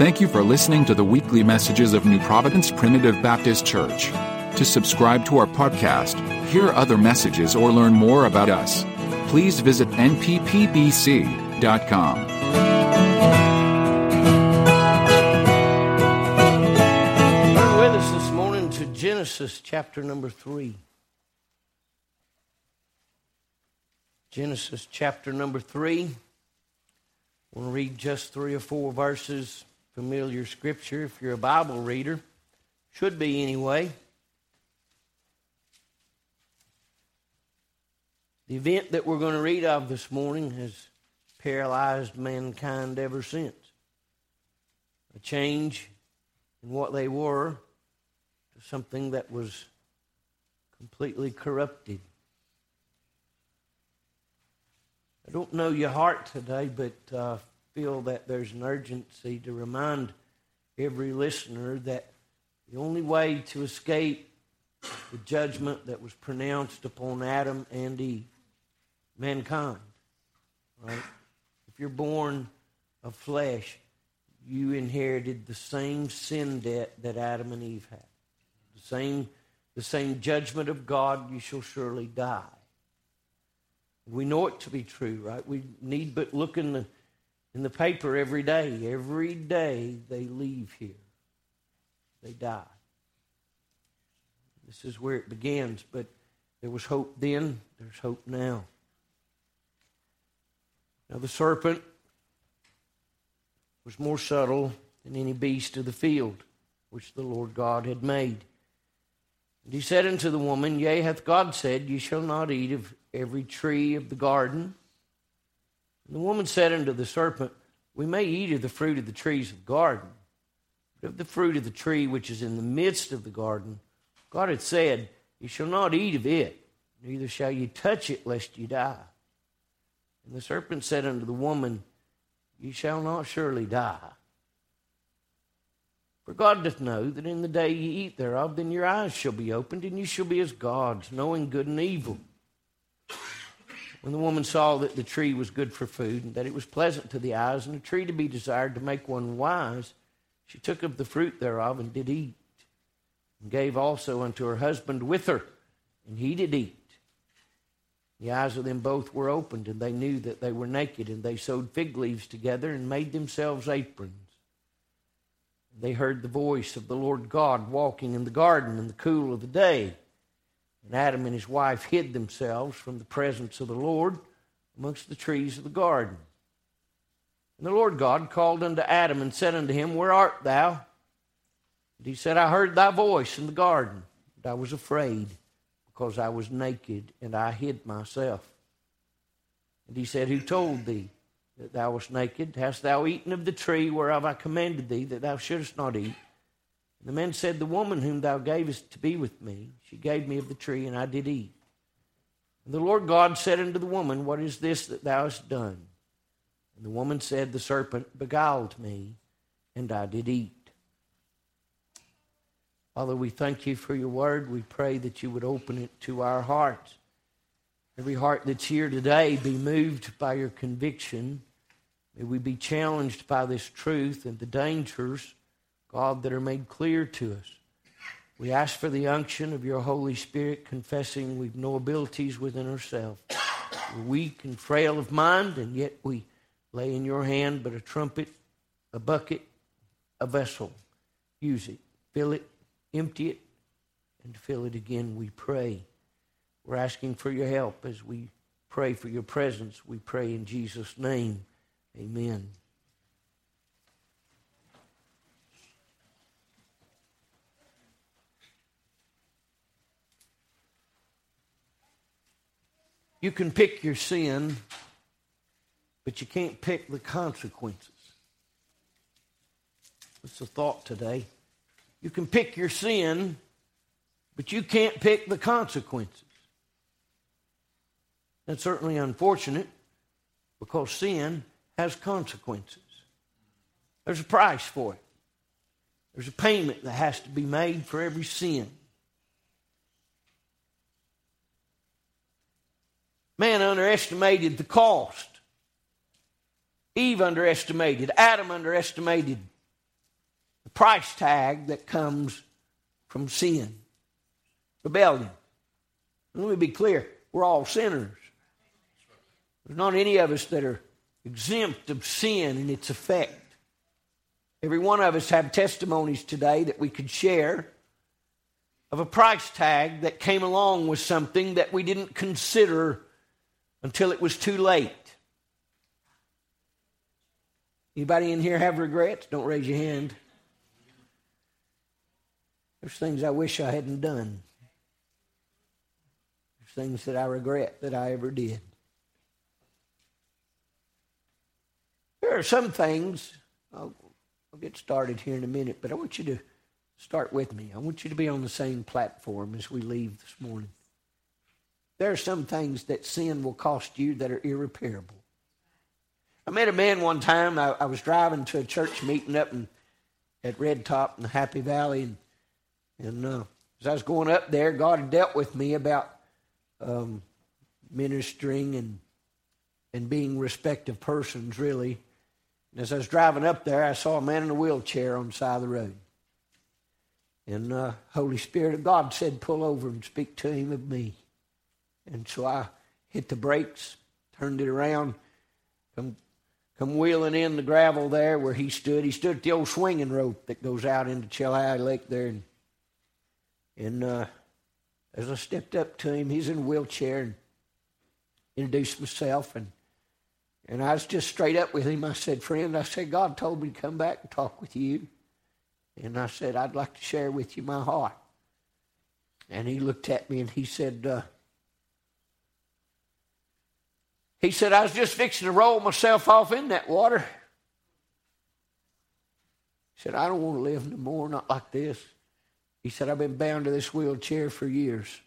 Thank you for listening to the weekly messages of New Providence Primitive Baptist Church. To subscribe to our podcast, hear other messages, or learn more about us, please visit nppbc.com. Turn with us this morning to Genesis chapter number three. Genesis chapter number three. I want to read just three or four verses, familiar scripture. If you're a Bible reader, should be anyway. The event that we're going to read of this morning has paralyzed mankind ever since. A change in what they were to something that was completely corrupted. I don't know your heart today, but uh, feel that there's an urgency to remind every listener that the only way to escape the judgment that was pronounced upon Adam and Eve, mankind, right? If you're born of flesh, you inherited the same sin debt that Adam and Eve had. The same, the same judgment of God, you shall surely die. We know it to be true, right? We need but look in the, in the paper every day. Every day they leave here, they die. This is where it begins, but there was hope then, there's hope now. Now, the serpent was more subtle than any beast of the field which the Lord God had made. And he said unto the woman, Yea, hath God said, Ye shall not eat of every tree of the garden? And the woman said unto the serpent, We may eat of the fruit of the trees of the garden, but of the fruit of the tree which is in the midst of the garden, God had said, Ye shall not eat of it, neither shall ye touch it, lest ye die. And the serpent said unto the woman, Ye shall not surely die. For God doth know that in the day ye eat thereof, then your eyes shall be opened, and ye shall be as gods, knowing good and evil. When the woman saw that the tree was good for food, and that it was pleasant to the eyes, and a tree to be desired to make one wise, she took of the fruit thereof and did eat, and gave also unto her husband with her, and he did eat. The eyes of them both were opened, and they knew that they were naked, and they sewed fig leaves together and made themselves aprons. They heard the voice of the Lord God walking in the garden in the cool of the day. And Adam and his wife hid themselves from the presence of the Lord amongst the trees of the garden. And the Lord God called unto Adam and said unto him, Where art thou? And he said, I heard thy voice in the garden, and I was afraid because I was naked and I hid myself. And he said, Who told thee that thou wast naked? Hast thou eaten of the tree whereof I commanded thee that thou shouldest not eat? The man said, The woman whom thou gavest to be with me, she gave me of the tree, and I did eat. And the Lord God said unto the woman, What is this that thou hast done? And the woman said, The serpent beguiled me, and I did eat. Father, we thank you for your word. We pray that you would open it to our hearts. Every heart that's here today be moved by your conviction. May we be challenged by this truth and the dangers, God, that are made clear to us. We ask for the unction of your Holy Spirit, confessing we've no abilities within ourselves. We're weak and frail of mind, and yet we lay in your hand but a trumpet, a bucket, a vessel. Use it, fill it, empty it, and fill it again, we pray. We're asking for your help as we pray for your presence. We pray in Jesus' name. Amen. You can pick your sin, but you can't pick the consequences. That's the thought today. You can pick your sin, but you can't pick the consequences. That's certainly unfortunate because sin has consequences. There's a price for it, there's a payment that has to be made for every sin. Man underestimated the cost. Eve underestimated. Adam underestimated the price tag that comes from sin, rebellion. Let me be clear we're all sinners. There's not any of us that are exempt of sin and its effect. Every one of us have testimonies today that we could share of a price tag that came along with something that we didn't consider until it was too late. Anybody in here have regrets? Don't raise your hand. There's things I wish I hadn't done. There's things that I regret that I ever did. There are some things, I'll, I'll get started here in a minute, but I want you to start with me. I want you to be on the same platform as we leave this morning. There are some things that sin will cost you that are irreparable. I met a man one time. I, I was driving to a church meeting up in, at Red Top in the Happy Valley, and, and uh, as I was going up there, God dealt with me about um, ministering and and being respective persons, really. And as I was driving up there, I saw a man in a wheelchair on the side of the road. And uh, Holy Spirit of God said, pull over and speak to him of me. And so I hit the brakes, turned it around, come, come wheeling in the gravel there where he stood. He stood at the old swinging rope that goes out into Chilhowee Lake there. And, and uh, as I stepped up to him, he's in a wheelchair and introduced myself. And, and I was just straight up with him. I said, Friend, I said, God told me to come back and talk with you. And I said, I'd like to share with you my heart. And he looked at me and he said, uh, he said, I was just fixing to roll myself off in that water. He said, I don't want to live no more, not like this. He said, I've been bound to this wheelchair for years.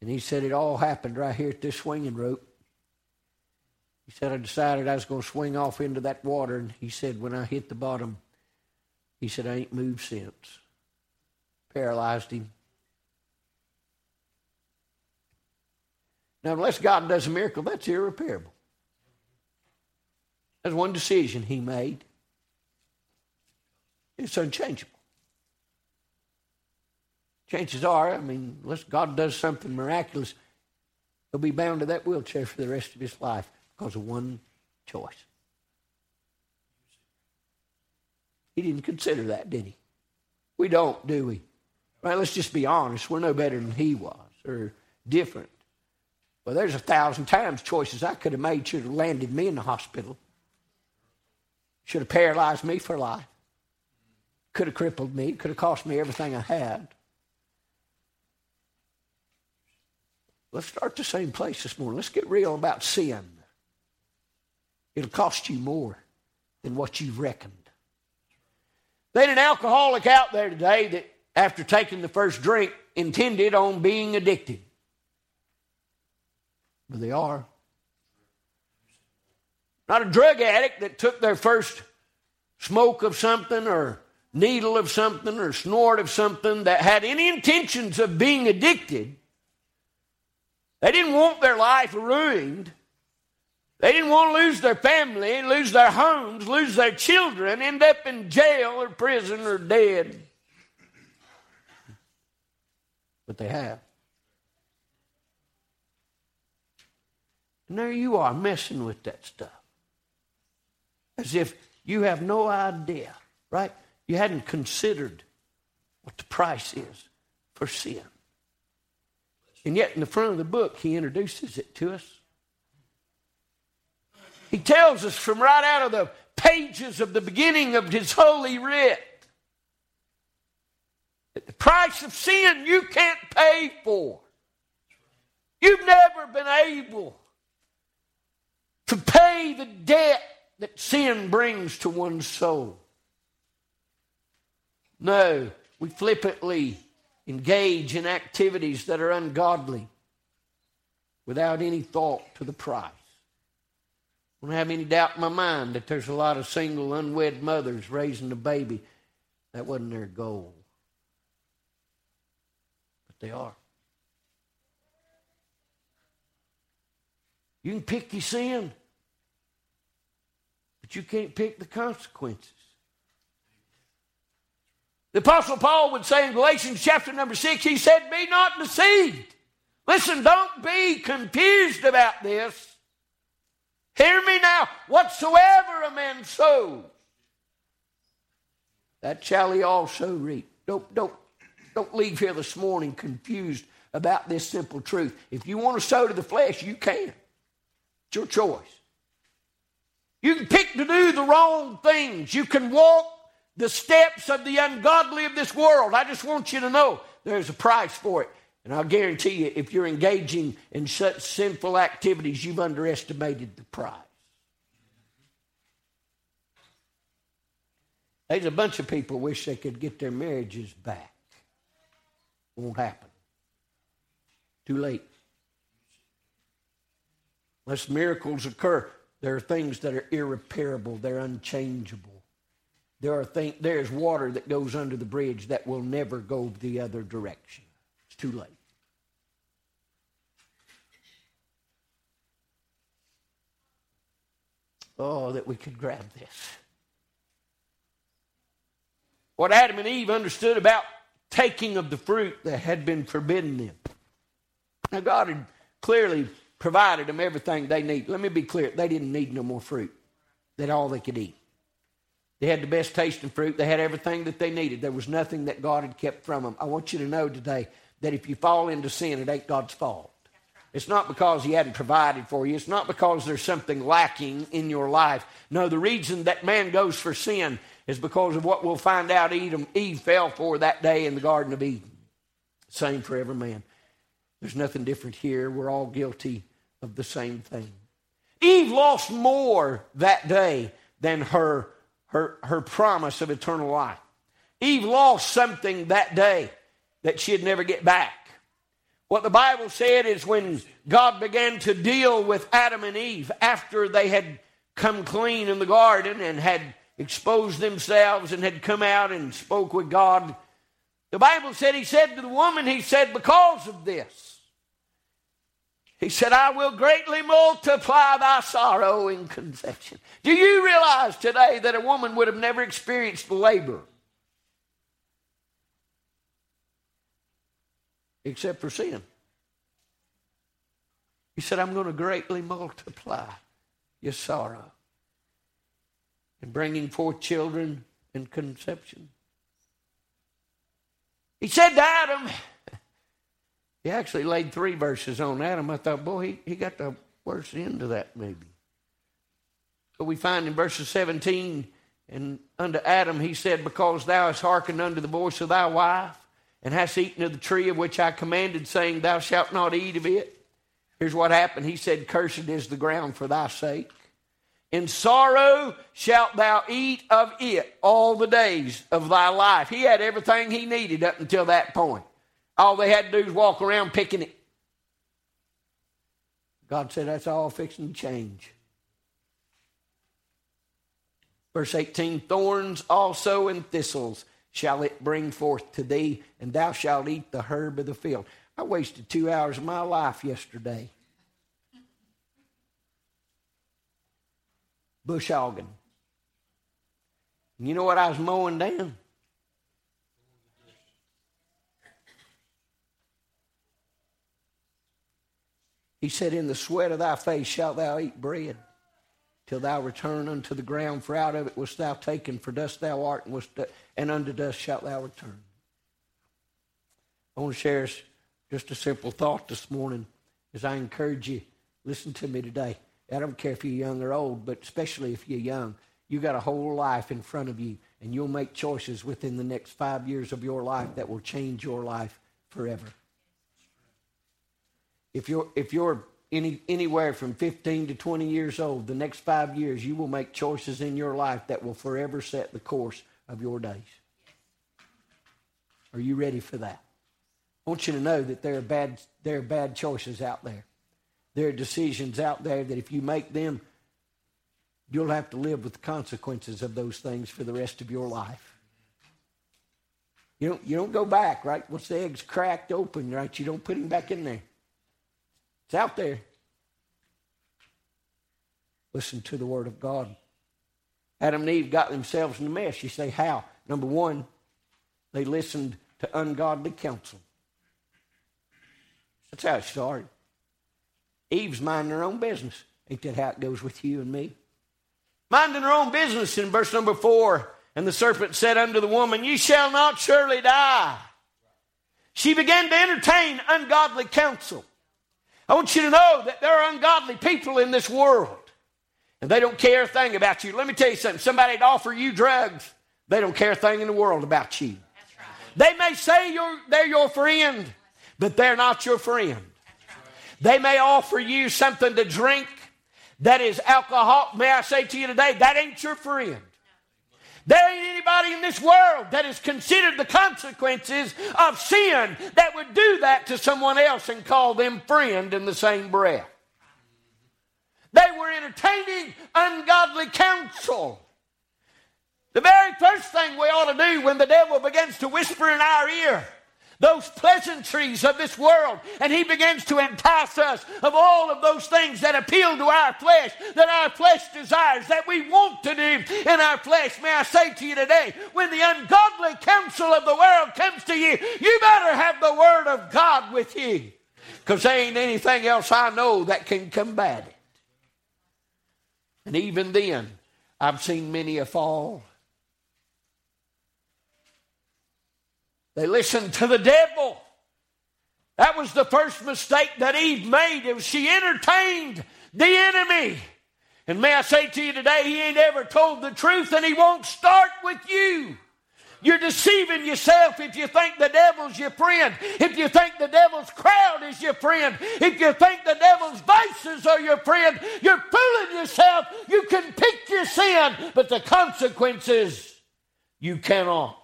And he said, it all happened right here at this swinging rope. He said, I decided I was going to swing off into that water. And he said, when I hit the bottom, he said, I ain't moved since. Paralyzed him. Now, unless God does a miracle, that's irreparable. That's one decision he made. It's unchangeable. Chances are, I mean, unless God does something miraculous, he'll be bound to that wheelchair for the rest of his life because of one choice. He didn't consider that, did he? We don't, do we? Right, let's just be honest. We're no better than he was or different. Well, there's a thousand times choices I could have made should have landed me in the hospital. Should have paralyzed me for life. Could have crippled me. Could have cost me everything I had. Let's start the same place this morning. Let's get real about sin. It'll cost you more than what you reckoned. There's an alcoholic out there today that, after taking the first drink, intended on being addicted. But they are. Not a drug addict that took their first smoke of something or needle of something or snort of something that had any intentions of being addicted. They didn't want their life ruined. They didn't want to lose their family, lose their homes, lose their children, end up in jail or prison or dead. But they have. And there you are messing with that stuff. As if you have no idea, right? You hadn't considered what the price is for sin. And yet, in the front of the book, he introduces it to us. He tells us from right out of the pages of the beginning of his holy writ that the price of sin you can't pay for. You've never been able to pay the debt that sin brings to one's soul. No, we flippantly engage in activities that are ungodly without any thought to the price. I don't have any doubt in my mind that there's a lot of single, unwed mothers raising a baby. That wasn't their goal. But they are. You can pick your sin, but you can't pick the consequences. The Apostle Paul would say in Galatians chapter number 6, he said, Be not deceived. Listen, don't be confused about this. Hear me now. Whatsoever a man sows, that shall he also reap. Don't, don't, don't leave here this morning confused about this simple truth. If you want to sow to the flesh, you can. It's your choice. You can pick to do the wrong things. You can walk the steps of the ungodly of this world. I just want you to know there's a price for it. And I'll guarantee you, if you're engaging in such sinful activities, you've underestimated the price. There's a bunch of people wish they could get their marriages back. Won't happen. Too late. Unless miracles occur, there are things that are irreparable, they're unchangeable. There are things, there's water that goes under the bridge that will never go the other direction. It's too late. Oh, that we could grab this. What Adam and Eve understood about taking of the fruit that had been forbidden them. Now, God had clearly provided them everything they need. Let me be clear they didn't need no more fruit, that all they could eat. They had the best tasting fruit. They had everything that they needed. There was nothing that God had kept from them. I want you to know today that if you fall into sin, it ain't God's fault. It's not because He hadn't provided for you. It's not because there's something lacking in your life. No, the reason that man goes for sin is because of what we'll find out Eve fell for that day in the Garden of Eden. Same for every man. There's nothing different here. We're all guilty of the same thing. Eve lost more that day than her her, her promise of eternal life. Eve lost something that day that she'd never get back. What the Bible said is when God began to deal with Adam and Eve after they had come clean in the garden and had exposed themselves and had come out and spoke with God, the Bible said, He said to the woman, He said, because of this, he said, I will greatly multiply thy sorrow in conception. Do you realize today that a woman would have never experienced labor except for sin? He said, I'm going to greatly multiply your sorrow in bringing forth children in conception. He said to Adam, he actually laid three verses on Adam. I thought, boy, he, he got the worst end of that maybe. But we find in verses 17, and unto Adam he said, Because thou hast hearkened unto the voice of thy wife, and hast eaten of the tree of which I commanded, saying, Thou shalt not eat of it. Here's what happened. He said, Cursed is the ground for thy sake. In sorrow shalt thou eat of it all the days of thy life. He had everything he needed up until that point. All they had to do was walk around picking it. God said, That's all fixing to change. Verse 18 Thorns also and thistles shall it bring forth to thee, and thou shalt eat the herb of the field. I wasted two hours of my life yesterday. Bush hogging. You know what I was mowing down? He said, In the sweat of thy face shalt thou eat bread, till thou return unto the ground, for out of it wast thou taken, for dust thou art, and, wast, and unto dust shalt thou return. I want to share just a simple thought this morning as I encourage you. Listen to me today. I don't care if you're young or old, but especially if you're young, you've got a whole life in front of you, and you'll make choices within the next five years of your life that will change your life forever. If you're, if you're any, anywhere from 15 to 20 years old, the next five years, you will make choices in your life that will forever set the course of your days. Are you ready for that? I want you to know that there are bad, there are bad choices out there. There are decisions out there that if you make them, you'll have to live with the consequences of those things for the rest of your life. You don't, you don't go back, right? Once the egg's cracked open, right? You don't put him back in there. It's out there. Listen to the Word of God. Adam and Eve got themselves in a mess. You say, how? Number one, They listened to ungodly counsel. That's how it started. Eve's minding her own business. Ain't that how it goes with you and me? Minding her own business in verse number four. And the serpent said unto the woman, You shall not surely die. She began to entertain ungodly counsel. I want you to know that there are ungodly people in this world, and they don't care a thing about you. Let me tell you something somebody'd offer you drugs, they don't care a thing in the world about you. They may say they're your friend, but they're not your friend. They may offer you something to drink that is alcohol. May I say to you today, that ain't your friend. There ain't anybody in this world that has considered the consequences of sin that would do that to someone else and call them friend in the same breath. They were entertaining ungodly counsel. The very first thing we ought to do when the devil begins to whisper in our ear those pleasantries of this world, and he begins to entice us of all of those things that appeal to our flesh, that our flesh desires, that we want to do in our flesh. May I say to you today, when the ungodly counsel of the world comes to you, you better have the Word of God with you, because there ain't anything else I know that can combat it. And even then, I've seen many a fall They listened to the devil. That was the first mistake that Eve made. It was she entertained the enemy. And may I say to you today, he ain't ever told the truth and he won't start with you. You're deceiving yourself if you think the devil's your friend. If you think the devil's crowd is your friend. If you think the devil's vices are your friend. You're fooling yourself. You can pick your sin, but the consequences you cannot.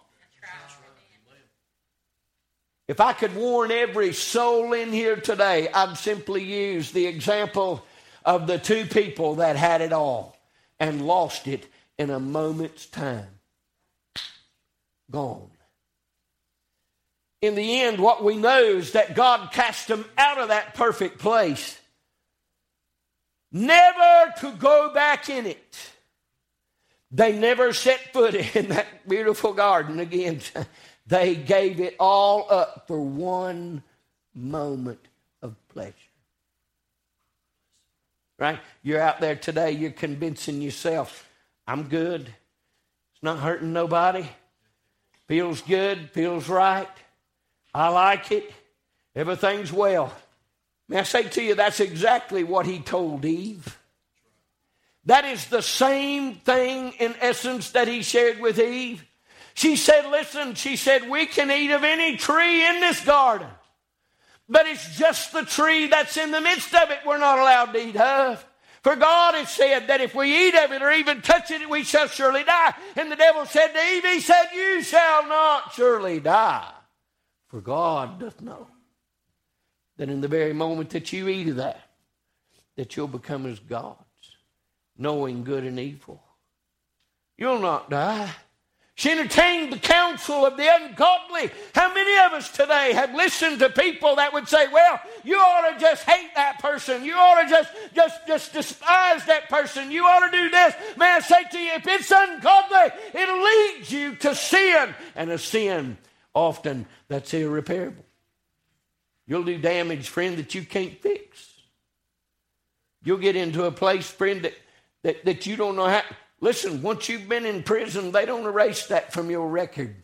If I could warn every soul in here today, I'd simply use the example of the two people that had it all and lost it in a moment's time. Gone. In the end, what we know is that God cast them out of that perfect place, never to go back in it. They never set foot in that beautiful garden again. They gave it all up for one moment of pleasure. Right? You're out there today, you're convincing yourself, I'm good. It's not hurting nobody. Feels good, feels right. I like it. Everything's well. May I say to you, that's exactly what he told Eve. That is the same thing in essence that he shared with Eve. She said, Listen, she said, we can eat of any tree in this garden, but it's just the tree that's in the midst of it we're not allowed to eat of. For God has said that if we eat of it or even touch it, we shall surely die. And the devil said to Eve, He said, You shall not surely die. For God doth know that in the very moment that you eat of that, that you'll become as gods, knowing good and evil. You'll not die. She entertained the counsel of the ungodly. How many of us today have listened to people that would say, well, you ought to just hate that person. You ought to just, just, just despise that person. You ought to do this. May I say to you, if it's ungodly, it'll lead you to sin. And a sin often that's irreparable. You'll do damage, friend, that you can't fix. You'll get into a place, friend, that, that, that you don't know how. Listen, once you've been in prison, they don't erase that from your record.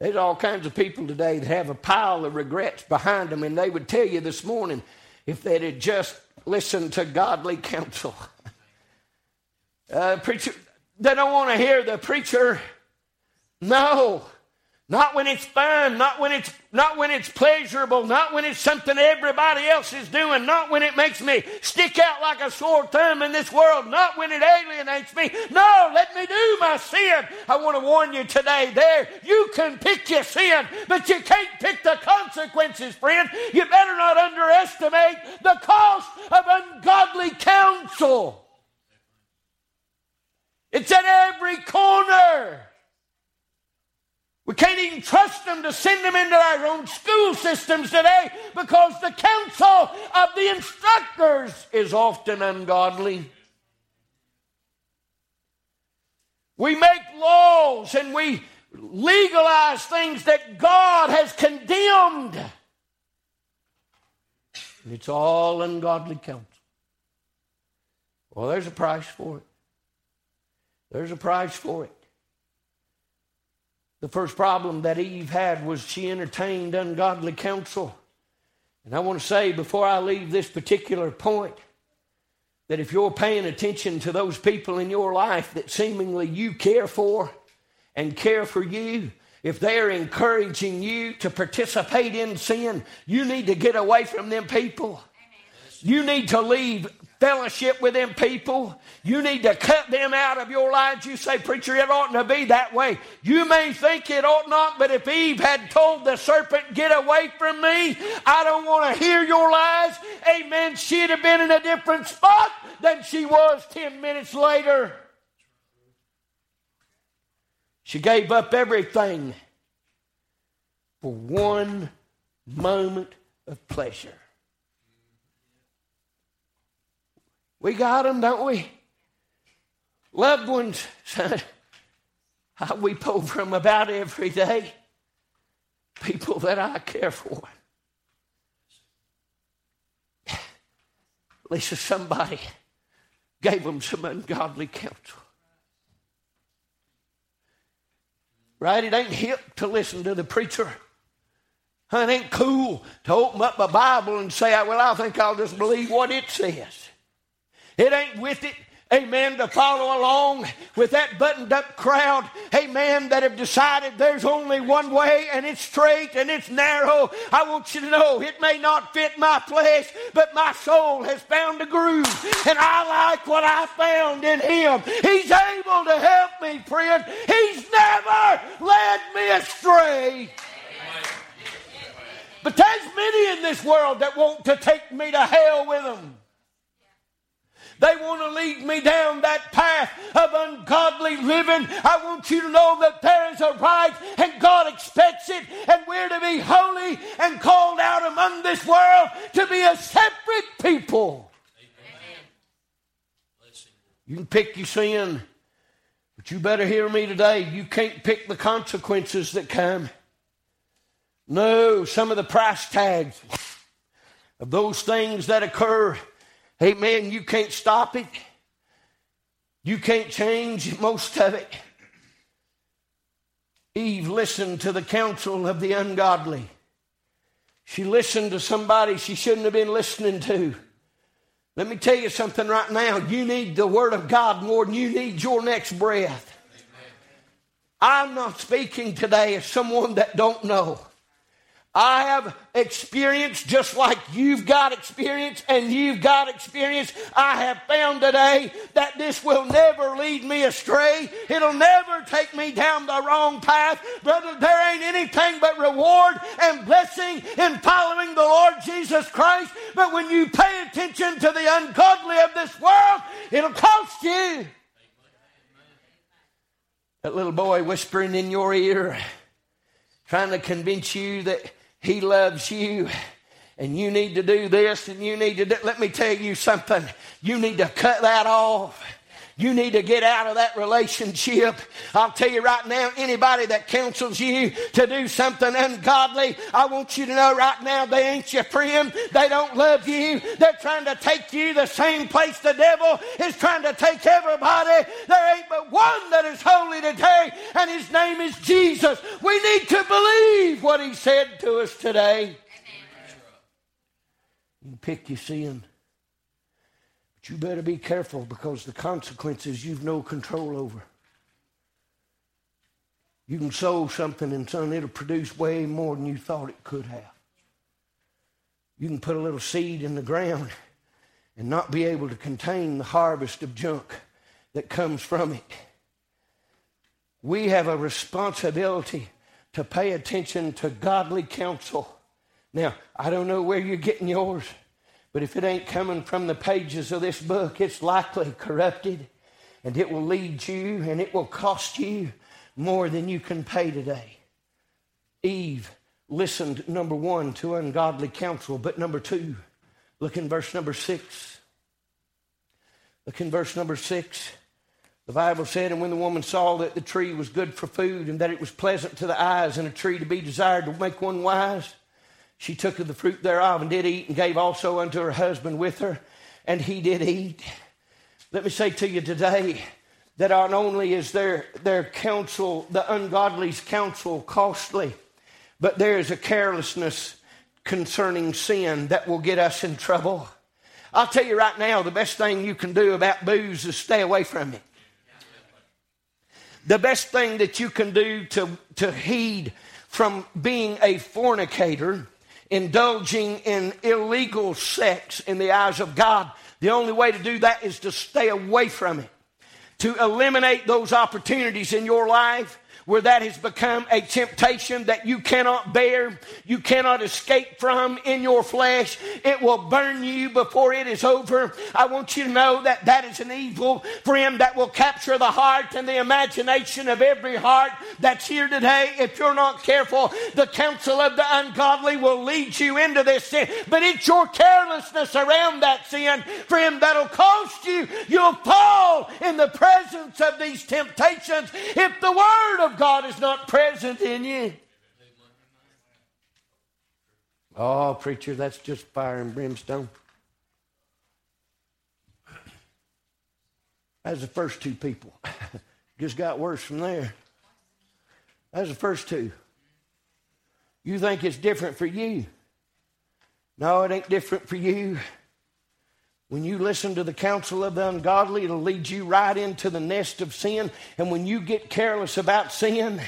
There's all kinds of people today that have a pile of regrets behind them, and they would tell you this morning if they'd have just listened to godly counsel. uh, preacher, they don't want to hear the preacher. No. Not when it's fun, not when it's not when it's pleasurable, not when it's something everybody else is doing, not when it makes me stick out like a sore thumb in this world, not when it alienates me. No, let me do my sin. I want to warn you today there, you can pick your sin, but you can't pick the consequences, friend. You better not underestimate the cost of ungodly counsel. It's at every corner. We can't even trust them to send them into our own school systems today because the counsel of the instructors is often ungodly. We make laws and we legalize things that God has condemned. And it's all ungodly counsel. Well, there's a price for it. There's a price for it. The first problem that Eve had was she entertained ungodly counsel. And I want to say before I leave this particular point that if you're paying attention to those people in your life that seemingly you care for and care for you, if they're encouraging you to participate in sin, you need to get away from them people. You need to leave fellowship with them people. You need to cut them out of your lives. You say, Preacher, it oughtn't to be that way. You may think it ought not, but if Eve had told the serpent, Get away from me, I don't want to hear your lies, amen, she'd have been in a different spot than she was 10 minutes later. She gave up everything for one moment of pleasure. We got them, don't we? Loved ones, I weep over them about every day. People that I care for. At least somebody gave them some ungodly counsel. Right? It ain't hip to listen to the preacher. It ain't cool to open up a Bible and say, well, I think I'll just believe what it says. It ain't with it, amen, to follow along with that buttoned up crowd, amen, that have decided there's only one way and it's straight and it's narrow. I want you to know it may not fit my flesh, but my soul has found a groove and I like what I found in Him. He's able to help me, friend. He's never led me astray. But there's many in this world that want to take me to hell with them. They want to lead me down that path of ungodly living. I want you to know that there is a right and God expects it, and we're to be holy and called out among this world to be a separate people. You can pick your sin, but you better hear me today. You can't pick the consequences that come. No, some of the price tags of those things that occur Amen. You can't stop it. You can't change most of it. Eve listened to the counsel of the ungodly. She listened to somebody she shouldn't have been listening to. Let me tell you something right now. You need the Word of God more than you need your next breath. I'm not speaking today as someone that don't know. I have experience just like you've got experience and you've got experience. I have found today that this will never lead me astray. It'll never take me down the wrong path. Brother, there ain't anything but reward and blessing in following the Lord Jesus Christ. But when you pay attention to the ungodly of this world, it'll cost you. That little boy whispering in your ear, trying to convince you that he loves you and you need to do this and you need to do. Let me tell you something. You need to cut that off. You need to get out of that relationship. I'll tell you right now, anybody that counsels you to do something ungodly, I want you to know right now they ain't your friend. They don't love you. They're trying to take you the same place the devil is trying to take everybody. There ain't but one that is holy today, and his name is Jesus. We need to believe what he said to us today. You pick your sin you better be careful because the consequences you've no control over. You can sow something and son, it'll produce way more than you thought it could have. You can put a little seed in the ground and not be able to contain the harvest of junk that comes from it. We have a responsibility to pay attention to godly counsel. Now, I don't know where you're getting yours. But if it ain't coming from the pages of this book, it's likely corrupted and it will lead you and it will cost you more than you can pay today. Eve listened, number one, to ungodly counsel, but number two, look in verse number six. Look in verse number six. The Bible said, and when the woman saw that the tree was good for food and that it was pleasant to the eyes and a tree to be desired to make one wise, she took of the fruit thereof and did eat and gave also unto her husband with her, and he did eat. Let me say to you today that not only is their, their counsel, the ungodly's counsel, costly, but there is a carelessness concerning sin that will get us in trouble. I'll tell you right now, the best thing you can do about booze is stay away from it. The best thing that you can do to, to heed from being a fornicator, indulging in illegal sex in the eyes of God, the only way to do that is to stay away from it. To eliminate those opportunities in your life where that has become a temptation that you cannot bear, you cannot escape from in your flesh. It will burn you before it is over. I want you to know that that is an evil, friend, that will capture the heart and the imagination of every heart that's here today. If you're not careful, the counsel of the ungodly will lead you into this sin. But it's your carelessness around that sin, friend, that'll cost you. You'll fall in the presence of these temptations. If the Word of God is not present in you. Oh, preacher, that's just fire and brimstone. That's the first two people. just got worse from there. That's the first two. You think it's different for you. No, it ain't different for you. When you listen to the counsel of the ungodly, it'll lead you right into the nest of sin. And when you get careless about sin,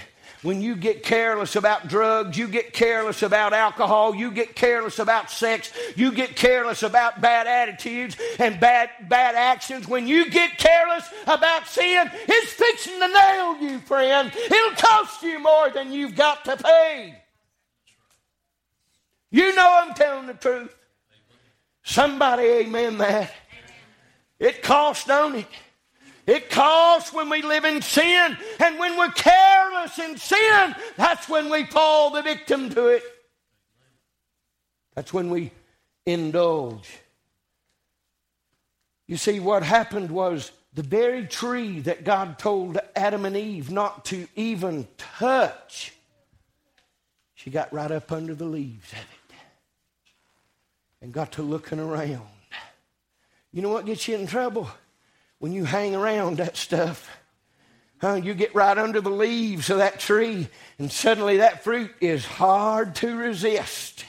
when you get careless about drugs, you get careless about alcohol, you get careless about sex, you get careless about bad attitudes and bad, bad actions, when you get careless about sin, it's fixing to nail you, friend. It'll cost you more than you've got to pay. You know I'm telling the truth. Somebody amen that. It costs, don't it? It costs when we live in sin, and when we're careless in sin, that's when we fall the victim to it. That's when we indulge. You see, what happened was the very tree that God told Adam and Eve not to even touch, she got right up under the leaves of it and got to looking around. You know what gets you in trouble? When you hang around that stuff. Huh? You get right under the leaves of that tree, and suddenly that fruit is hard to resist.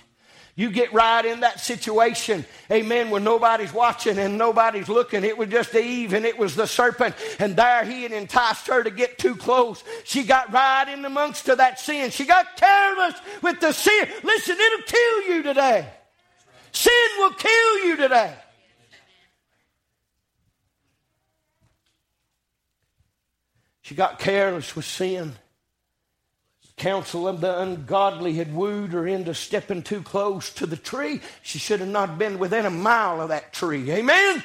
You get right in that situation, amen, when nobody's watching and nobody's looking. It was just Eve and it was the serpent, and there he had enticed her to get too close. She got right in amongst of that sin. She got careless with the sin. Listen, it'll kill you today. Sin will kill you today. She got careless with sin. The counsel of the ungodly had wooed her into stepping too close to the tree. She should have not been within a mile of that tree. Amen?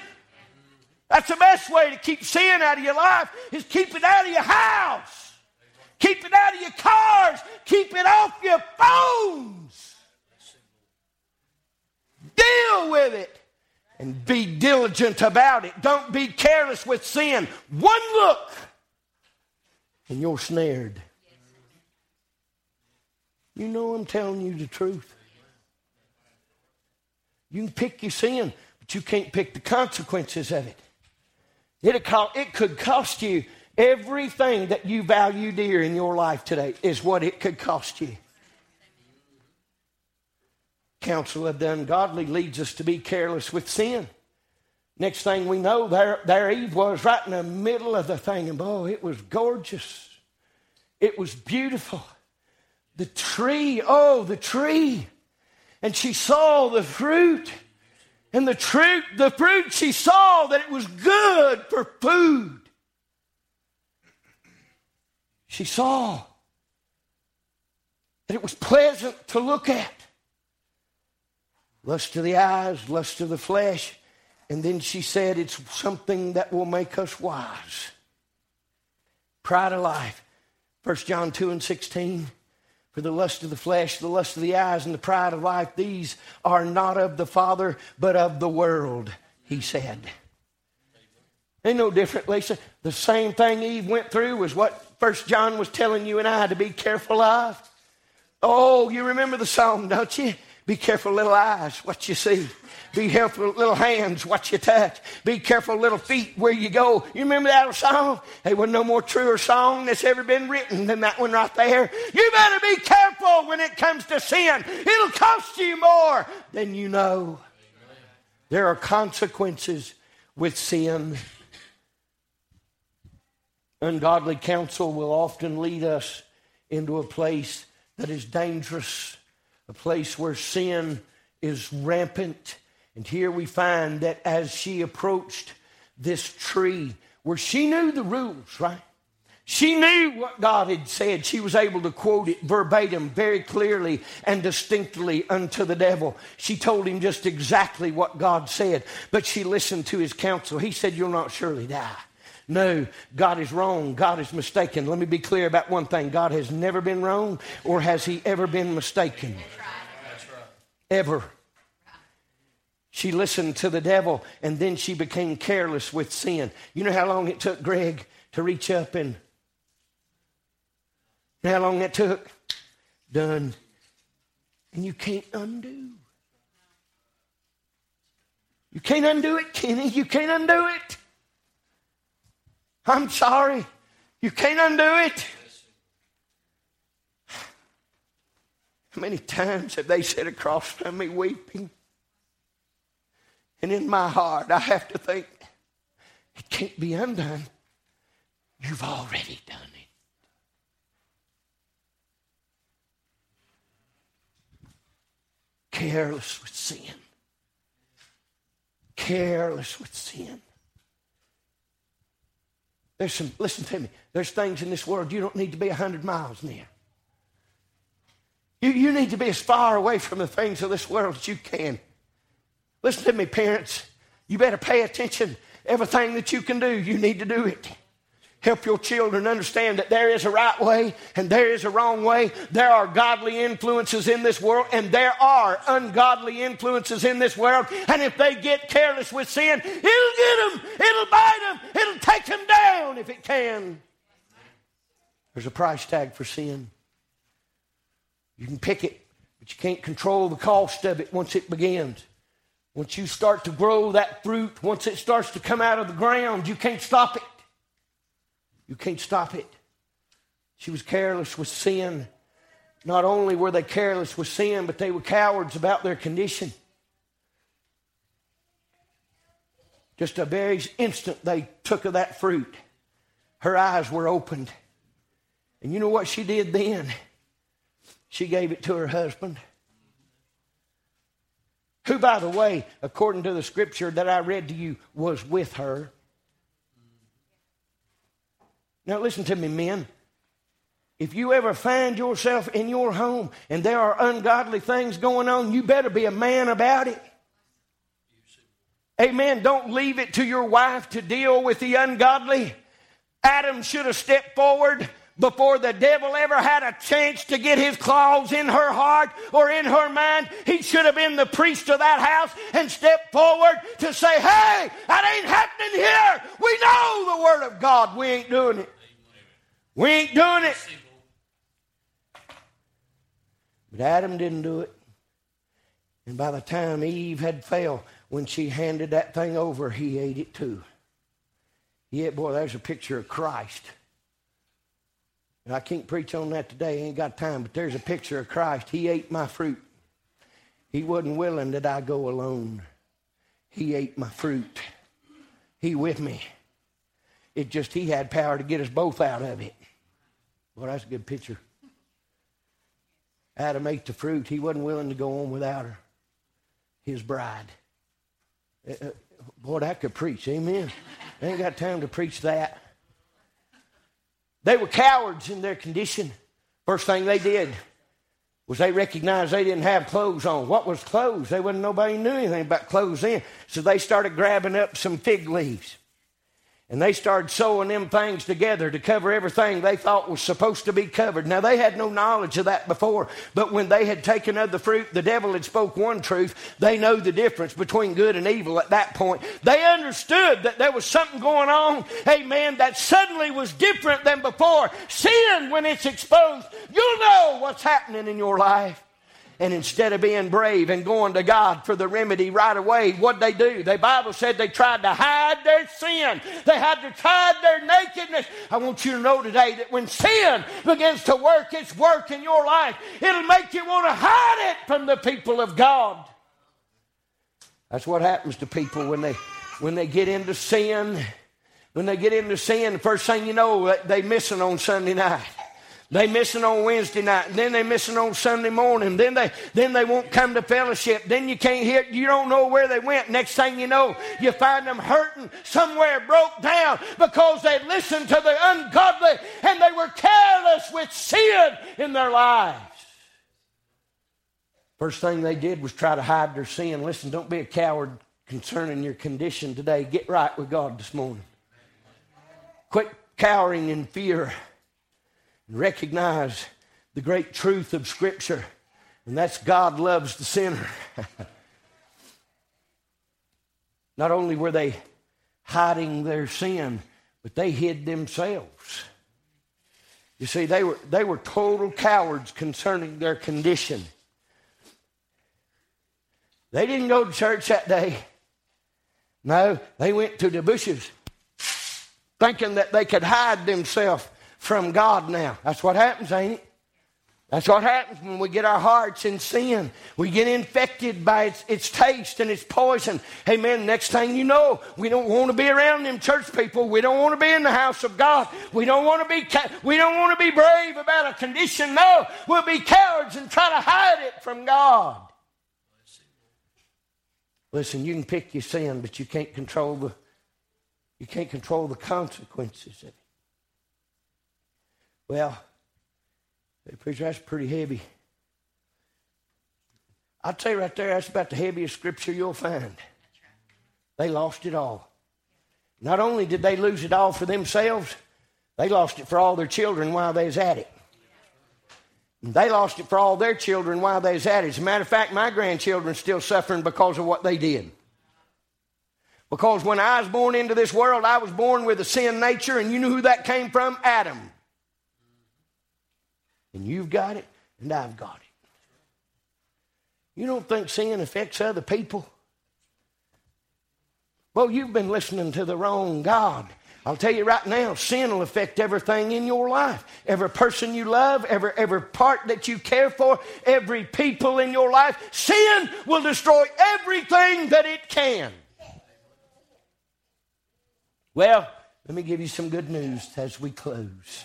That's the best way to keep sin out of your life is keep it out of your house. Keep it out of your cars. Keep it off your phones. Deal with it and be diligent about it. Don't be careless with sin. One look and you're snared. You know I'm telling you the truth. You can pick your sin, but you can't pick the consequences of it. It could cost you everything that you value dear in your life today, is what it could cost you counsel of the ungodly leads us to be careless with sin. Next thing we know, there, there Eve was right in the middle of the thing, and boy, it was gorgeous. It was beautiful. The tree, oh, the tree. And she saw the fruit. And the fruit, the fruit she saw that it was good for food. She saw that it was pleasant to look at lust of the eyes, lust of the flesh. And then she said, It's something that will make us wise. Pride of life. 1 John 2 and 16. For the lust of the flesh, the lust of the eyes, and the pride of life, these are not of the Father, but of the world, he said. Ain't no different, Lisa. The same thing Eve went through was what First John was telling you and I to be careful of. Oh, you remember the song, don't you? Be careful, little eyes, what you see. Be careful, little hands, what you touch. Be careful, little feet, where you go. You remember that song? There was no more truer song that's ever been written than that one right there. You better be careful when it comes to sin. It'll cost you more than you know. There are consequences with sin. Ungodly counsel will often lead us into a place that is dangerous, a place where sin is rampant. And here we find that as she approached this tree, where she knew the rules, right? She knew what God had said. She was able to quote it verbatim, very clearly and distinctly unto the devil. She told him just exactly what God said, but she listened to his counsel. He said, You'll not surely die. No, God is wrong. God is mistaken. Let me be clear about one thing God has never been wrong, or has He ever been mistaken? Ever. She listened to the devil and then she became careless with sin. You know how long it took Greg to reach up and. How long that took? Done. And you can't undo. You can't undo it, Kenny. You can't undo it. I'm sorry. You can't undo it. How many times have they sat across from me weeping? And in my heart, I have to think, it can't be undone. You've already done it. Careless with sin. Careless with sin. There's some, listen to me, there's things in this world you don't need to be 100 miles near. You, you need to be as far away from the things of this world as you can. Listen to me, parents. You better pay attention. Everything that you can do, you need to do it. Help your children understand that there is a right way and there is a wrong way. There are godly influences in this world and there are ungodly influences in this world. And if they get careless with sin, it'll get them, it'll bite them, it'll take them down if it can. There's a price tag for sin. You can pick it, but you can't control the cost of it once it begins. Once you start to grow that fruit, once it starts to come out of the ground, you can't stop it. You can't stop it. She was careless with sin. Not only were they careless with sin, but they were cowards about their condition. Just a very instant they took of that fruit. Her eyes were opened. And you know what she did then? She gave it to her husband. Who, by the way, according to the scripture that I read to you, was with her. Now, listen to me, men. If you ever find yourself in your home and there are ungodly things going on, you better be a man about it. Amen. Don't leave it to your wife to deal with the ungodly. Adam should have stepped forward before the devil ever had a chance to get his claws in her heart or in her mind, he should have been the priest of that house and stepped forward to say, Hey, that ain't happening here. We know the Word of God. We ain't doing it. We ain't doing it. But Adam didn't do it. And by the time Eve had failed, when she handed that thing over, he ate it too. Yeah, boy, there's a picture of Christ. And I can't preach on that today, I ain't got time, but there's a picture of Christ. He ate my fruit. He wasn't willing that I go alone. He ate my fruit. He with me. It just, he had power to get us both out of it. Well, that's a good picture. Adam ate the fruit. He wasn't willing to go on without her, his bride. Uh, uh boy, that could preach. Amen. I ain't got time to preach that. They were cowards in their condition. First thing they did was they recognized they didn't have clothes on. What was clothes? They wasn't nobody knew anything about clothes then. So they started grabbing up some fig leaves And they started sewing them things together to cover everything they thought was supposed to be covered. Now they had no knowledge of that before, but when they had taken of the fruit, the devil had spoke one truth. They know the difference between good and evil at that point. They understood that there was something going on, amen, that suddenly was different than before. Sin, when it's exposed, you'll know what's happening in your life. And instead of being brave and going to God for the remedy right away, what they do? The Bible said they tried to hide their sin. They had to hide their nakedness. I want you to know today that when sin begins to work its work in your life, it'll make you want to hide it from the people of God. That's what happens to people when they when they get into sin. When they get into sin, the first thing you know, they missing on Sunday night. They missing on Wednesday night, and then they missing on Sunday morning. Then they then they won't come to fellowship. Then you can't hear. You don't know where they went. Next thing you know, you find them hurting somewhere, broke down because they listened to the ungodly and they were careless with sin in their lives. First thing they did was try to hide their sin. Listen, don't be a coward concerning your condition today. Get right with God this morning. Quit cowering in fear and recognize the great truth of Scripture, and that's God loves the sinner. Not only were they hiding their sin, but they hid themselves. You see, they were, they were total cowards concerning their condition. They didn't go to church that day. No, they went to the bushes thinking that they could hide themselves from God now. That's what happens, ain't it? That's what happens when we get our hearts in sin. We get infected by its, its taste and its poison. Hey, Amen. Next thing you know, we don't want to be around them church people. We don't want to be in the house of God. We don't want to be we don't want to be brave about a condition. No, we'll be cowards and try to hide it from God. Listen, you can pick your sin, but you can't control the you can't control the consequences of it. Well, that's pretty heavy. I'll tell you right there, that's about the heaviest scripture you'll find. They lost it all. Not only did they lose it all for themselves, they lost it for all their children while they was at it. They lost it for all their children while they was at it. As a matter of fact, my grandchildren are still suffering because of what they did. Because when I was born into this world, I was born with a sin nature, and you knew who that came from? Adam. And you've got it, and I've got it. You don't think sin affects other people? Well, you've been listening to the wrong God. I'll tell you right now, sin will affect everything in your life. Every person you love, every, every part that you care for, every people in your life. Sin will destroy everything that it can. Well, let me give you some good news as we close.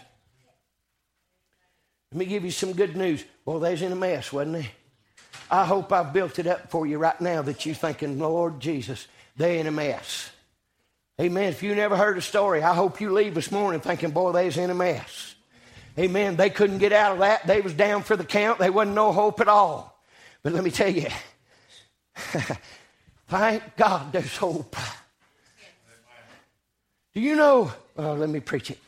Let me give you some good news. Well, there's in a mess, wasn't he? I hope I've built it up for you right now that you're thinking, Lord Jesus, they're in a mess. Amen. If you never heard a story, I hope you leave this morning thinking, boy, they's in a mess. Amen. They couldn't get out of that. They was down for the count. They wasn't no hope at all. But let me tell you, thank God there's hope. Do you know? Oh, let me preach it.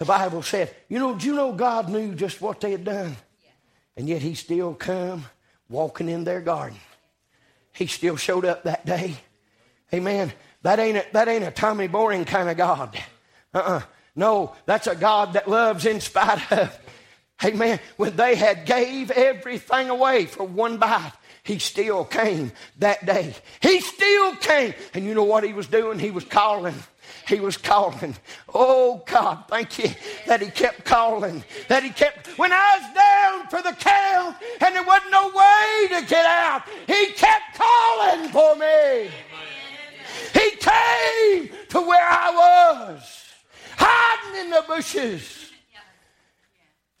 The Bible said, you know, do you know God knew just what they had done? And yet he still come walking in their garden. He still showed up that day. Amen. That ain't a, that ain't a Tommy Boring kind of God. Uh-uh. No, that's a God that loves in spite of. Amen. When they had gave everything away for one bite, he still came that day. He still came. And you know what he was doing? He was calling he was calling. Oh God, thank you that he kept calling. That he kept, when I was down for the count and there wasn't no way to get out, he kept calling for me. He came to where I was, hiding in the bushes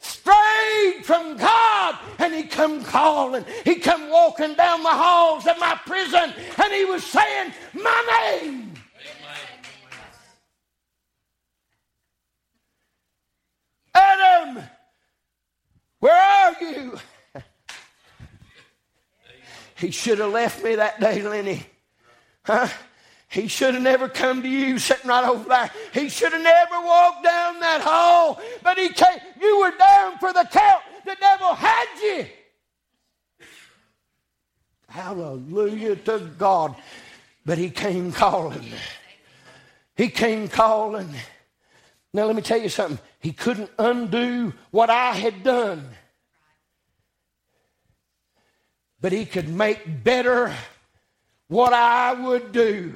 strayed from God and he come calling. He come walking down the halls of my prison and he was saying my name. Adam, where are you? he should have left me that day, Lenny. Huh? He should have never come to you sitting right over there. He should have never walked down that hall. But he came. You were down for the count. The devil had you. Hallelujah to God. But he came calling. He came calling. Now, let me tell you something. He couldn't undo what I had done, but he could make better what I would do.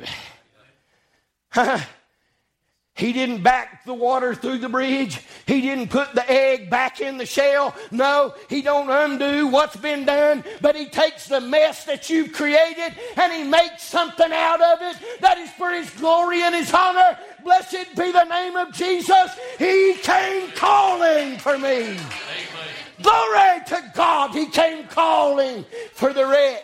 He didn't back the water through the bridge. He didn't put the egg back in the shell. No, he don't undo what's been done, but he takes the mess that you've created and he makes something out of it that is for his glory and his honor. Blessed be the name of Jesus. He came calling for me. Amen. Glory to God. He came calling for the wretch.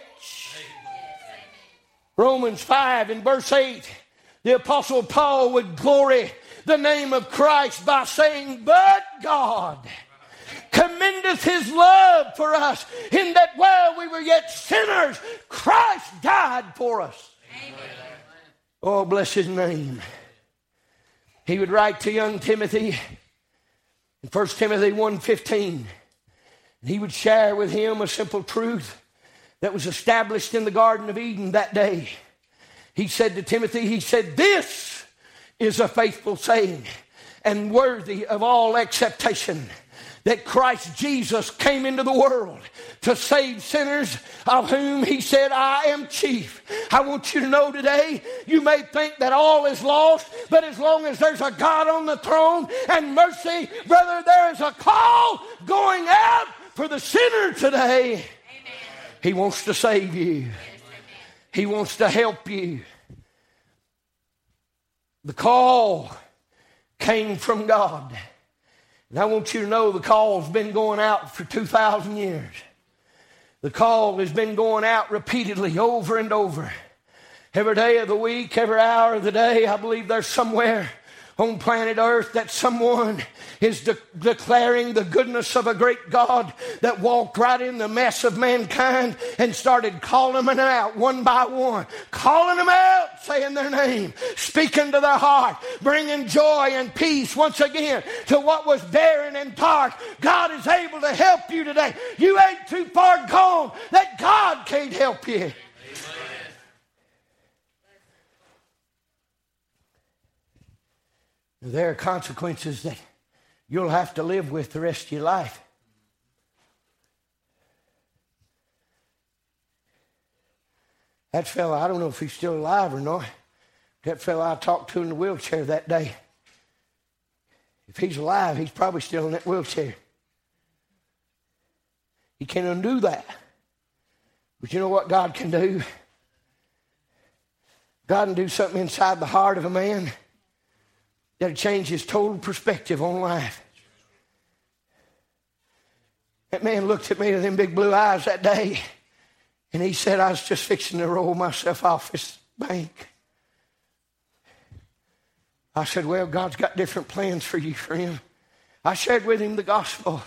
Romans 5 and verse 8 the Apostle Paul would glory the name of Christ by saying, But God commendeth his love for us, in that while we were yet sinners, Christ died for us. Amen. Oh, bless his name. He would write to young Timothy in 1 Timothy 1.15. He would share with him a simple truth that was established in the Garden of Eden that day he said to Timothy, he said, This is a faithful saying and worthy of all acceptation that Christ Jesus came into the world to save sinners, of whom he said, I am chief. I want you to know today, you may think that all is lost, but as long as there's a God on the throne and mercy, brother, there is a call going out for the sinner today. Amen. He wants to save you. He wants to help you. The call came from God. And I want you to know the call's been going out for 2,000 years. The call has been going out repeatedly over and over. Every day of the week, every hour of the day, I believe there's somewhere on planet Earth that someone is de- declaring the goodness of a great God that walked right in the mess of mankind and started calling them out one by one, calling them out, saying their name, speaking to their heart, bringing joy and peace once again to what was barren and dark. God is able to help you today. You ain't too far gone that God can't help you. There are consequences that you'll have to live with the rest of your life. That fellow, I don't know if he's still alive or not. That fellow I talked to in the wheelchair that day. If he's alive, he's probably still in that wheelchair. He can't undo that. But you know what God can do? God can do something inside the heart of a man That'll change his total perspective on life. That man looked at me with them big blue eyes that day, and he said, I was just fixing to roll myself off this bank. I said, Well, God's got different plans for you, friend. I shared with him the gospel,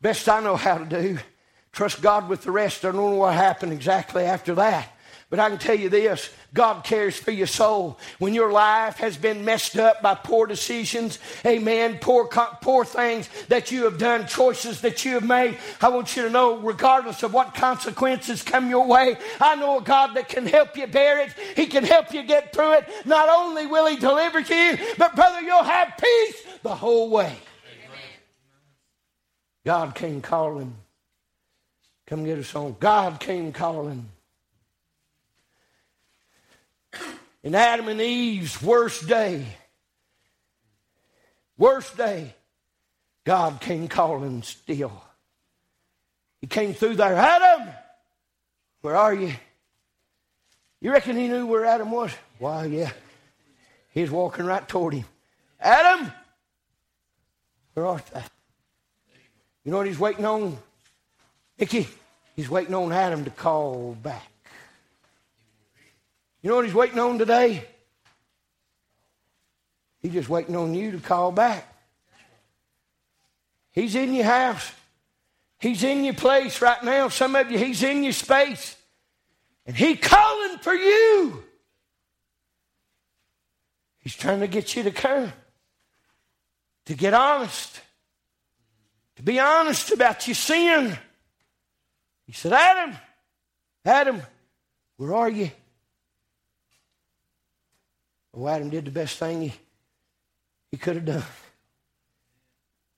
best I know how to do. Trust God with the rest. I don't know what happened exactly after that. But I can tell you this God cares for your soul. When your life has been messed up by poor decisions, amen, poor, poor things that you have done, choices that you have made, I want you to know, regardless of what consequences come your way, I know a God that can help you bear it. He can help you get through it. Not only will He deliver you, but brother, you'll have peace the whole way. God came calling. Come get us home. God came calling. In Adam and Eve's worst day, worst day, God came calling still. He came through there. Adam, where are you? You reckon he knew where Adam was? Why, yeah. He's walking right toward him. Adam, where art thou? You know what he's waiting on? Mickey, he's waiting on Adam to call back. You know what he's waiting on today? He's just waiting on you to call back. He's in your house. He's in your place right now. Some of you, he's in your space. And he's calling for you. He's trying to get you to come, to get honest, to be honest about your sin. He said, Adam, Adam, where are you? Well, Adam did the best thing he, he could have done.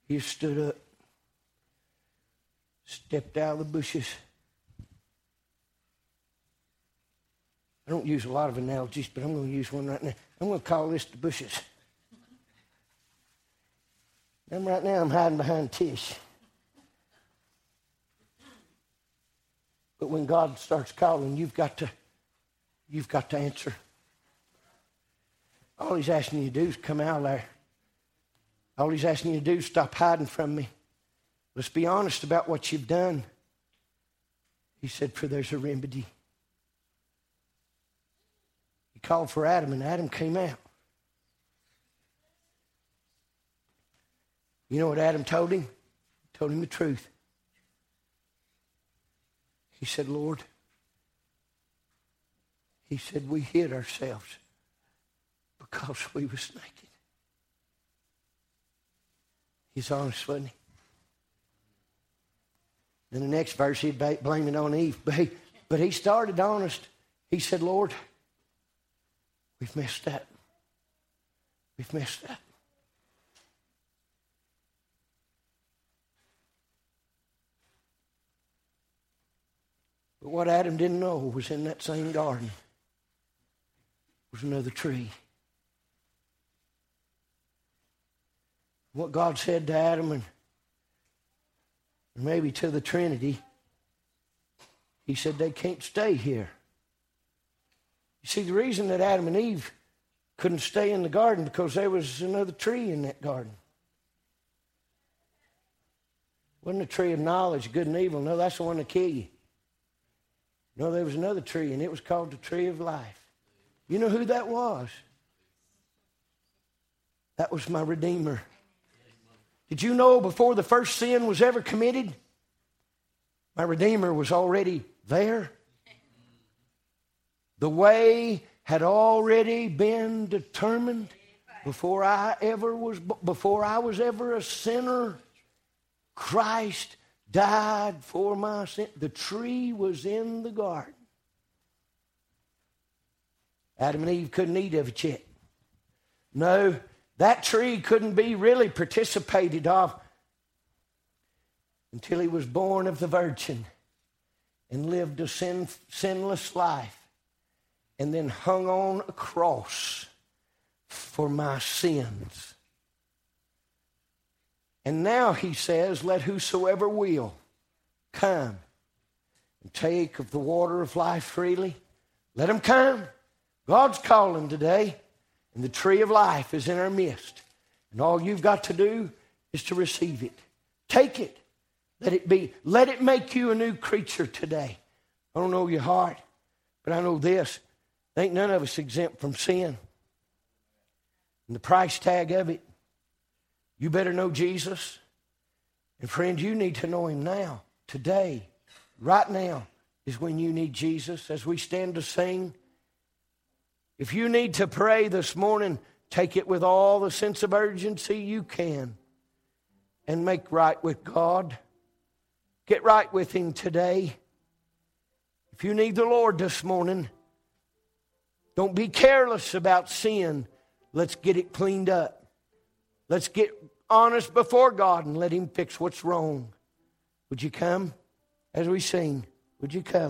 He stood up, stepped out of the bushes. I don't use a lot of analogies, but I'm going to use one right now. I'm going to call this the bushes. And right now I'm hiding behind Tish. But when God starts calling, you've got to, you've got to answer. All he's asking you to do is come out there. All he's asking you to do is stop hiding from me. Let's be honest about what you've done. He said, For there's a remedy. He called for Adam, and Adam came out. You know what Adam told him? He told him the truth. He said, Lord, he said, we hid ourselves because we was naked. He's honest, wasn't he? Then the next verse, he'd blame it on Eve. But he, but he started honest. He said, Lord, we've messed up. We've messed up. But what Adam didn't know was in that same garden was another tree. What God said to Adam and maybe to the Trinity, He said they can't stay here. You see, the reason that Adam and Eve couldn't stay in the garden because there was another tree in that garden. Wasn't a tree of knowledge, good and evil. No, that's the one to kill you. No, there was another tree, and it was called the tree of life. You know who that was? That was my Redeemer. Did you know before the first sin was ever committed, my Redeemer was already there? The way had already been determined before I ever was before I was ever a sinner. Christ died for my sin. The tree was in the garden. Adam and Eve couldn't eat of it yet. No, that tree couldn't be really participated of until he was born of the Virgin and lived a sin, sinless life and then hung on a cross for my sins. And now he says, Let whosoever will come and take of the water of life freely. Let him come. God's calling today, and the tree of life is in our midst. And all you've got to do is to receive it. Take it. Let it be. Let it make you a new creature today. I don't know your heart, but I know this. Ain't none of us exempt from sin. And the price tag of it you better know Jesus. And friend, you need to know him now, today, right now is when you need Jesus. As we stand to sing, if you need to pray this morning, take it with all the sense of urgency you can and make right with God. Get right with Him today. If you need the Lord this morning, don't be careless about sin. Let's get it cleaned up. Let's get honest before God and let Him fix what's wrong. Would you come as we sing? Would you come?